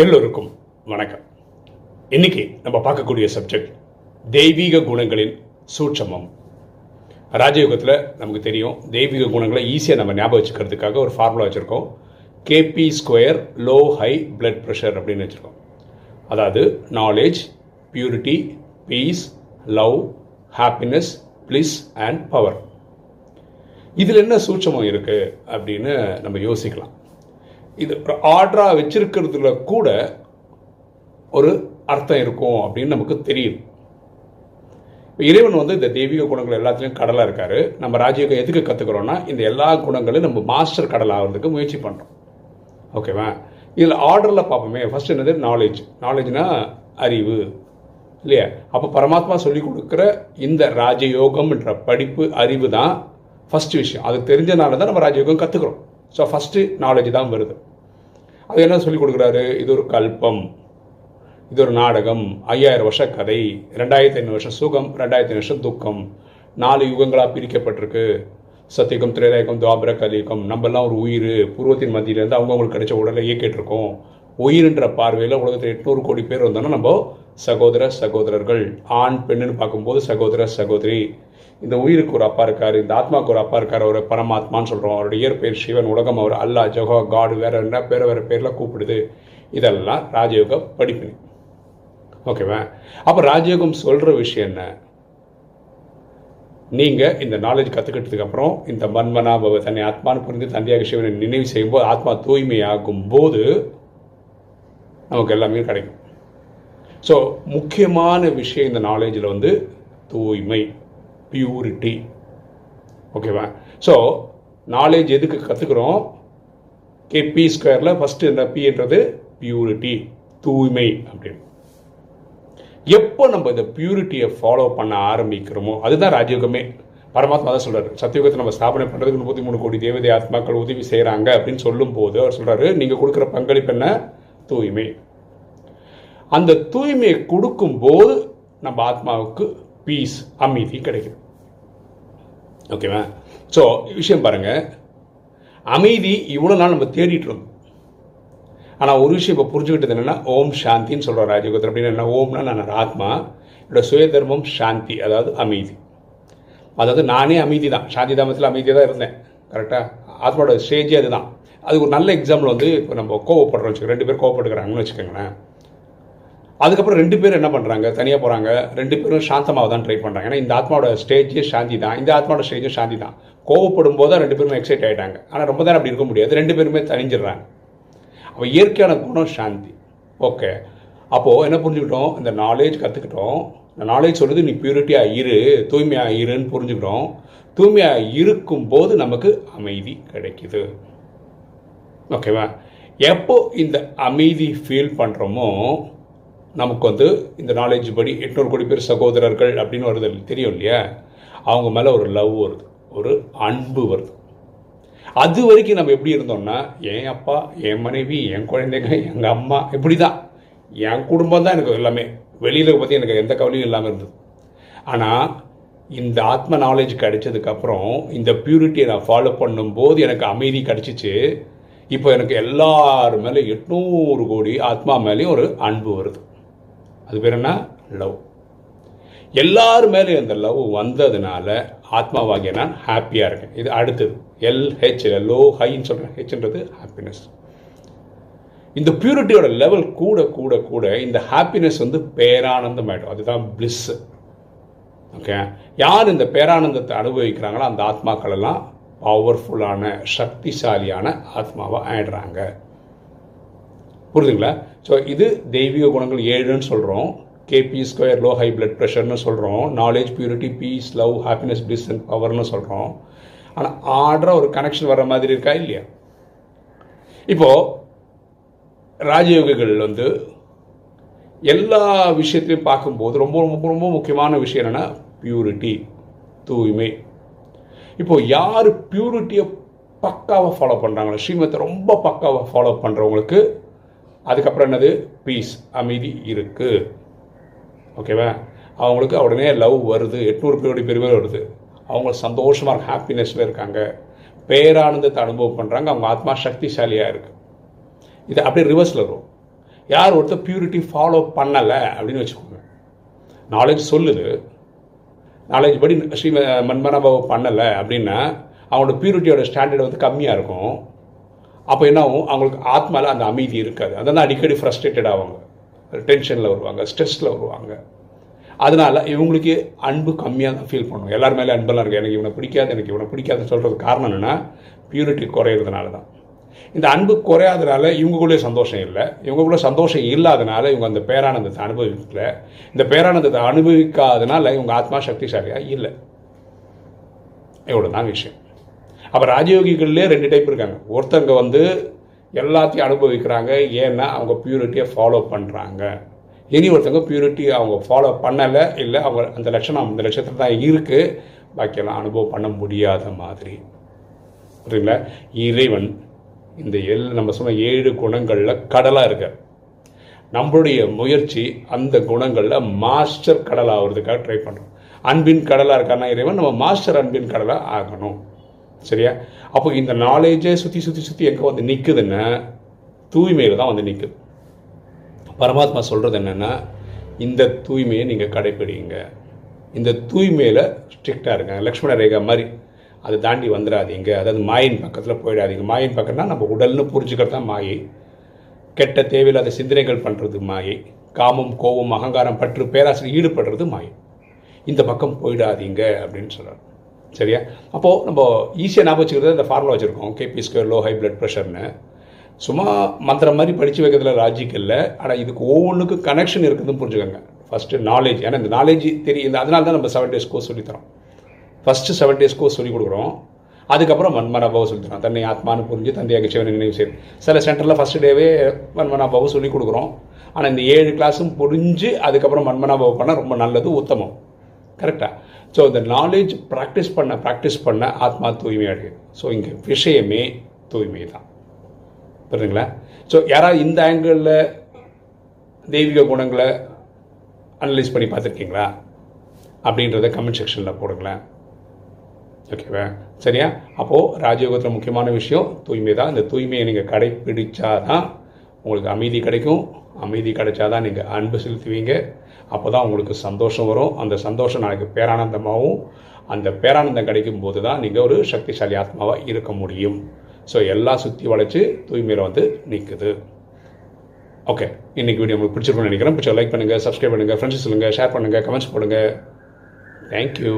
எல்லோருக்கும் வணக்கம். இன்னைக்கு நம்ம பார்க்கக்கூடிய சப்ஜெக்ட் தெய்வீக குணங்களின் சூட்சமம். ராஜயோகத்தில் நமக்கு தெரியும் தெய்வீக குணங்களை ஈஸியாக நம்ம ஞாபகம் வச்சுக்கிறதுக்காக ஒரு ஃபார்முலா வச்சுருக்கோம். KP square low high blood pressure அப்படின்னு வச்சுருக்கோம். அதாவது knowledge purity peace love happiness bliss and power இதில் என்ன சூட்சமம் இருக்குது அப்படின்னு நம்ம யோசிக்கலாம். இது ஆர்டராக வச்சிருக்கிறதுல கூட ஒரு அர்த்தம் இருக்கும் அப்படின்னு நமக்கு தெரியும். இறைவன் வந்து இந்த தெய்வீக குணங்கள் எல்லாத்துலேயும் கடலாக இருக்காரு. நம்ம ராஜயோகம் எதுக்கு கற்றுக்கிறோன்னா இந்த எல்லா குணங்களையும் நம்ம மாஸ்டர் கடல் ஆகிறதுக்கு முயற்சி பண்ணுறோம் ஓகேவா? இதில் ஆர்டரில் பார்ப்போமே. ஃபர்ஸ்ட் என்னது? நாலேஜ் நாலேஜ்னா அறிவு. இல்லையா? அப்போ பரமாத்மா சொல்லி கொடுக்குற இந்த ராஜயோகம்ன்ற படிப்பு அறிவு தான் ஃபர்ஸ்ட் விஷயம். அது தெரிஞ்சனால தான் நம்ம ராஜயோகம் கற்றுக்குறோம் ஸோ ஃபஸ்ட்டு நாலேஜ் தான் வருது. அது என்ன சொல்லி கொடுக்குறாரு? இது ஒரு கல்பம். இது ஒரு நாடகம். ஐயாயிரம் வருஷ கதை. ரெண்டாயிரத்தி ஐநூறு வருஷம் சுகம். ரெண்டாயிரத்தி ஐநூறு வருஷம் துக்கம். நாலு யுகங்களாக பிரிக்கப்பட்டிருக்கு. சத்தியகம் திரேதாயகம் துவாபர கலியுகம். நம்மெல்லாம் ஒரு உயிர். பூர்வத்தின் மத்தியிலேருந்து அவங்கவுங்களுக்கு கிடைச்ச உடலை இயக்கிட்டுருக்கோம் உயிர்ன்ற பார்வையில் உலகத்தில் எட்நூறு கோடி பேர் வந்தோன்னா நம்ம சகோதர சகோதரர்கள். ஆண் பெண்ணுன்னு பார்க்கும்போது சகோதர சகோதரி. இந்த உயிருக்கு ஒரு அப்பா இருக்காரு இந்த ஆத்மாவுக்கு ஒரு அப்பா இருக்காரு அவர் பரமாத்மான்னு சொல்கிறோம் அவருடைய இயற்பெயர் சிவன் உலகம் அவர் அல்லா ஜஹோ காடு வேற என்ன பேர வேற பேரில் கூப்பிடுது. இதெல்லாம் ராஜயோக படிப்பினை ஓகேவா? அப்போ ராஜயோகம் சொல்கிற விஷயம் என்ன? நீங்கள் இந்த நாலேஜ் கற்றுக்கிட்டதுக்கப்புறம் இந்த மன்மனா பவ தன்னை ஆத்மான்னு புரிந்து தந்தையாக சிவனை நினைவு செய்யும்போது ஆத்மா தூய்மையாகும் போது நமக்கு எல்லாமே கிடைக்கும். ஸோ முக்கியமான விஷயம் இந்த நாலேஜில் வந்து தூய்மை. பியூரிட்டி ஓகேவா ஸோ நாலேஜ் எதுக்கு கற்றுக்குறோம் கே பி ஸ்கொயரில் ஃபஸ்ட்டு இந்த பின்றது பியூரிட்டி தூய்மை அப்படின்னு. எப்போ நம்ம இந்த பியூரிட்டியை ஃபாலோ பண்ண ஆரம்பிக்கிறோமோ அதுதான் ராஜயோகமே. பரமாத்மா தான் சொல்கிறார் சத்தியுகத்தை நம்ம ஸ்தாபனை பண்ணுறதுக்கு முப்பத்தி மூணு கோடி தேவதை ஆத்மாக்கள் உதவி செய்கிறாங்க அப்படின்னு சொல்லும்போது அவர் சொல்கிறாரு நீங்கள் கொடுக்குற பங்களிப்பு என்ன? தூய்மை. அந்த தூய்மையை கொடுக்கும்போது நம்ம ஆத்மாவுக்கு பீஸ் அமைதி கிடைக்கும் ஓகேவா ஸோ விஷயம் பாருங்கள் அமைதி இவ்வளோ நாள் நம்ம தேடிட்டு ஆனால் ஒரு விஷயம் இப்போ புரிஞ்சுக்கிட்டது என்னென்னா ஓம் சாந்தின்னு சொல்கிறோம் ராஜயோகத்தில் அப்படின்னு என்ன ஓம்னா நான் ஆத்மா என்னோட சுய தர்மம் சாந்தி அதாவது அமைதி. அதாவது நானே அமைதி தான் சாந்தி தாமத்தில் அமைதியாக தான் இருந்தேன் கரெக்டாக ஆத்மாவோட ஸ்டேஜே அதுதான். அது ஒரு நல்ல எக்ஸாம்பிள் வந்து இப்போ நம்ம கோவப்படுறோம் வச்சுக்கோங்க. ரெண்டு பேர் கோவப்படுக்கிறாங்கன்னு வச்சுக்கோங்களேன். அதுக்கப்புறம் ரெண்டு பேரும் என்ன பண்ணுறாங்க தனியாக போகிறாங்க ரெண்டு பேரும் சாந்தமாக தான் ட்ரை பண்ணுறாங்க ஏன்னா இந்த ஆத்மாவோட ஸ்டேஜே சாந்தி தான். இந்த ஆத்மாவோட ஸ்டேஜும் சாந்தி தான். கோவப்படும் போது ரெண்டு பேரும் எக்ஸைட் ஆகிட்டாங்க ஆனால் ரொம்ப நேரம் அப்படி இருக்க முடியாது. ரெண்டு பேருமே தனிஞ்சிடுறாங்க. அப்போ இயற்கையான குணம் சாந்தி. ஓகே அப்போது என்ன புரிஞ்சுக்கிட்டோம்? இந்த நாலேஜ் கற்றுக்கிட்டோம் இந்த நாலேஜ் சொல்கிறது நீ பியூரிட்டியாக இரு தூய்மையாக இருன்னு புரிஞ்சுக்கிறோம் தூய்மையாக இருக்கும்போது நமக்கு அமைதி கிடைக்குது. ஓகேவா எப்போ இந்த அமைதி ஃபீல் பண்ணுறோமோ நமக்கு வந்து இந்த நாலேஜ் படி எட்நூறு கோடி பேர் சகோதரர்கள் அப்படின்னு வருது தெரியும் இல்லையா? அவங்க மேலே ஒரு லவ் வருது ஒரு அன்பு வருது. அது வரைக்கும் நம்ம எப்படி இருந்தோம்னா என் அப்பா என் மனைவி என் குழந்தைங்க எங்கள் அம்மா இப்படி தான் என் குடும்பம் தான் எனக்கு எல்லாமே. வெளியில் பற்றி எனக்கு எந்த கவலையும் இல்லாமல் இருந்தது. ஆனால் இந்த ஆத்ம நாலேஜ் கிடைச்சதுக்கப்புறம் இந்த பியூரிட்டியை நான் ஃபாலோ பண்ணும்போது எனக்கு அமைதி கிடச்சிச்சு. இப்போ எனக்கு எல்லார் மேலே எட்நூறு கோடி ஆத்மா மேலேயும் ஒரு அன்பு வருது. அது பேர் என்ன? லவ். எல்லார் மேலே அந்த லவ் வந்ததுனால ஆத்மாவாகிய நான் ஹாப்பியாக இருக்கேன். இது அடுத்தது. எல் ஹெச் லோ ஹைன்னு சொல்கிறேன் ஹெச்ன்றது ஹாப்பினஸ் இந்த பியூரிட்டியோட லெவல் கூட கூட கூட இந்த ஹாப்பினஸ் வந்து பேரானந்தம் ஆகிடும் அதுதான் பிளிஸ் ஓகே யார் இந்த பேரானந்தத்தை அனுபவிக்கிறாங்களோ அந்த ஆத்மாக்கள் எல்லாம் பவர்ஃபுல்லான சக்திசாலியான ஆத்மாவாக ஆயிடுறாங்க. புரியுதுங்களா ஸோ இது தெய்வீக குணங்கள் ஏழுன்னு சொல்கிறோம் KP square low high blood ப்ரெஷர்னு சொல்கிறோம் knowledge purity peace love happiness bliss and பவர்னு சொல்கிறோம் ஆனால் ஆர்டராக ஒரு கனெக்ஷன் வர மாதிரி இருக்கா இல்லையா? இப்போது ராஜயோகிகள் வந்து எல்லா விஷயத்தையும் பார்க்கும்போது ரொம்ப ரொம்ப ரொம்ப முக்கியமான விஷயம் என்னென்னா பியூரிட்டி தூய்மை. இப்போது யார் பியூரிட்டியை பக்காவாக ஃபாலோ பண்ணுறாங்களோ ஸ்ரீமத்தை ரொம்ப பக்காவாக ஃபாலோ பண்ணுறவங்களுக்கு அதுக்கப்புறம் என்னது? பீஸ் அமைதி இருக்குது ஓகேவா அவங்களுக்கு உடனே லவ் வருது. எட்நூறு கோடி பேர் வருது. அவங்க சந்தோஷமாக ஹாப்பினஸில் இருக்காங்க. பேரானந்தத்தை அனுபவம் பண்ணுறாங்க அவங்க ஆத்மா சக்திசாலியாக இருக்குது இது அப்படியே ரிவர்ஸில் வரும். யார் ஒருத்தர் பியூரிட்டி ஃபாலோ பண்ணலை அப்படின்னு வச்சுக்கோங்க. நாலேஜ் சொல்லுது. நாலேஜ் படி ஸ்ரீ மன்மனாபாவை பண்ணலை அப்படின்னா அவங்களோட பியூரிட்டியோட ஸ்டாண்டர்ட் வந்து கம்மியாக இருக்கும். அப்போ என்ன ஆகும்? அவங்களுக்கு ஆத்மாவில் அந்த அமைதி இருக்காது. அதனால் அடிக்கடி ஃப்ரஸ்ட்ரேட்டட் ஆவாங்க. டென்ஷனில் வருவாங்க ஸ்ட்ரெஸ்ஸில் வருவாங்க. அதனால இவங்களுக்கு அன்பு கம்மியாக தான் ஃபீல் பண்ணுவோம் எல்லார் மேலே அன்பெல்லாம் இருக்குது எனக்கு இவனை பிடிக்காது எனக்கு இவனை பிடிக்காதுன்னு சொல்கிறது காரணம் என்னென்னா பியூரிட்டி குறையிறதுனால தான் இந்த அன்பு குறையாதனால இவங்களுக்குள்ளே சந்தோஷம் இல்லை. இவங்களுக்குள்ள சந்தோஷம் இல்லாதனால இவங்க அந்த பேரானந்தத்தை அனுபவிக்கல. இந்த பேரானந்தத்தை அனுபவிக்காதனால இவங்க ஆத்மா சக்திசாலியாக இல்லை. இவ்வளோ தான் விஷயம். அப்போ ராஜயோகிகள்லேயே ரெண்டு டைப் இருக்காங்க. ஒருத்தங்க வந்து எல்லாத்தையும் அனுபவிக்கிறாங்க. ஏன்னா அவங்க பியூரிட்டியை ஃபாலோ பண்ணுறாங்க இனி ஒருத்தவங்க பியூரிட்டி அவங்க ஃபாலோ பண்ணலை இல்லை அவங்க அந்த லட்சணம் அந்த லட்சத்தில் தான் இருக்குது பாக்கியெல்லாம் அனுபவம் பண்ண முடியாத மாதிரி. புரியுங்களா இறைவன் இந்த எல் நம்ம சொன்ன ஏழு குணங்களில் கடலாக இருக்க. நம்மளுடைய முயற்சி அந்த குணங்களில் மாஸ்டர் கடலாகிறதுக்காக ட்ரை பண்ணுறோம் அன்பின் கடலாக இருக்கான்னா இறைவன் நம்ம மாஸ்டர் அன்பின் கடலாக ஆகணும். சரியா? அப்போ இந்த நாலேஜே சுற்றி சுற்றி சுற்றி எங்கே வந்து நிற்குதுன்னா தூய்மையில் தான் வந்து நிற்குது பரமாத்மா சொல்கிறது என்னென்னா இந்த தூய்மையை நீங்கள் கடைப்பிடிங்க. இந்த தூய்மையில் ஸ்ட்ரிக்டாக இருங்க. லக்ஷ்மண ரேகா மாதிரி அதை தாண்டி வந்துடாதீங்க. அதாவது மாயின் பக்கத்தில் போயிடாதீங்க. மாயின் பக்கம்னா நம்ம உடல்னு புரிஞ்சுக்கிறது தான் மாயை. கெட்ட தேவையில்லாத சிந்தனைகள் பண்ணுறது மாயை. காமம் கோபம் அகங்காரம் பற்று பேராசிரியர் ஈடுபடுறது மாயை. இந்த பக்கம் போயிடாதீங்க அப்படின்னு சொல்கிறார் சரியா? அப்போது நம்ம ஈஸியாக ஞாபகம் வச்சுக்கிறது இந்த ஃபார்முலா வச்சுருக்கோம். KP square low high blood ப்ரெஷர்னு சும்மா மந்திரம் மாதிரி படித்து வைக்கிறதுல லாஜிக் இல்லை. ஆனால் இதுக்கு ஒவ்வொன்றுக்கும் கனெக்ஷன் இருக்குதுன்னு புரிஞ்சுக்கோங்க. ஃபஸ்ட்டு நாலேஜ் ஏன்னா இந்த நாலேஜ் தெரியும் அதனால தான் நம்ம செவன் டேஸ் கோர்ஸ் சொல்லித்தரோம் ஃபஸ்ட்டு செவன் டேஸ் கோர்ஸ் சொல்லிக் கொடுக்குறோம். அதுக்கப்புறம் வன்மனாபாவை சொல்லித்தரோம் தன்னை ஆத்மானு புரிஞ்சு தந்தையாக சிவனை நினைவு செய்யும் சில சென்டரில் ஃபஸ்ட் டேவே வன்மனாபாவை சொல்லிக் கொடுக்குறோம். ஆனால் இந்த ஏழு கிளாஸும் புரிஞ்சு அதுக்கப்புறம் மன்மனாபாவை பண்ணால் ரொம்ப நல்லது உத்தமம். கரெக்டாக ஸோ இந்த நாலேஜ் ப்ராக்டிஸ் பண்ண ப்ராக்டிஸ் பண்ண ஆத்மா தூய்மையாக ஸோ இங்கே விஷயமே தூய்மை தான். புரியுதுங்களா? ஸோ யாராவது இந்த ஆங்கிளில் தெய்வீக குணங்களை அனலைஸ் பண்ணி பார்த்துருக்கீங்களா? அப்படின்றத கமெண்ட் செக்ஷனில் போடுங்களேன். ஓகேவா சரியா? அப்போது ராஜயோகத்தில் முக்கியமான விஷயம் தூய்மை தான். இந்த தூய்மையை நீங்கள் கடைப்பிடிச்சா தான் உங்களுக்கு அமைதி கிடைக்கும். அமைதி கிடைச்சாதான் நீங்கள் அன்பு செலுத்துவீங்க. அப்போ தான் உங்களுக்கு சந்தோஷம் வரும். அந்த சந்தோஷம் நாளைக்கு பேரானந்தமாகவும் அந்த பேரானந்தம் கிடைக்கும் போது தான் நீங்கள் ஒரு சக்திசாலி ஆத்மாவாக இருக்க முடியும். ஸோ எல்லாம் சுற்றி வளைச்சு தூய்மையில் வந்து நிற்குது ஓகே இன்னைக்கு வீடியோ உங்களுக்கு பிடிச்சிருக்கும்னு நினைக்கிறேன். பிடிச்ச லைக் பண்ணுங்கள் சப்ஸ்கிரைப் பண்ணுங்கள் ஃப்ரெண்ட்ஸ் சொல்லுங்கள் ஷேர் பண்ணுங்கள் கமெண்ட்ஸ் போடுங்க. தேங்க்யூ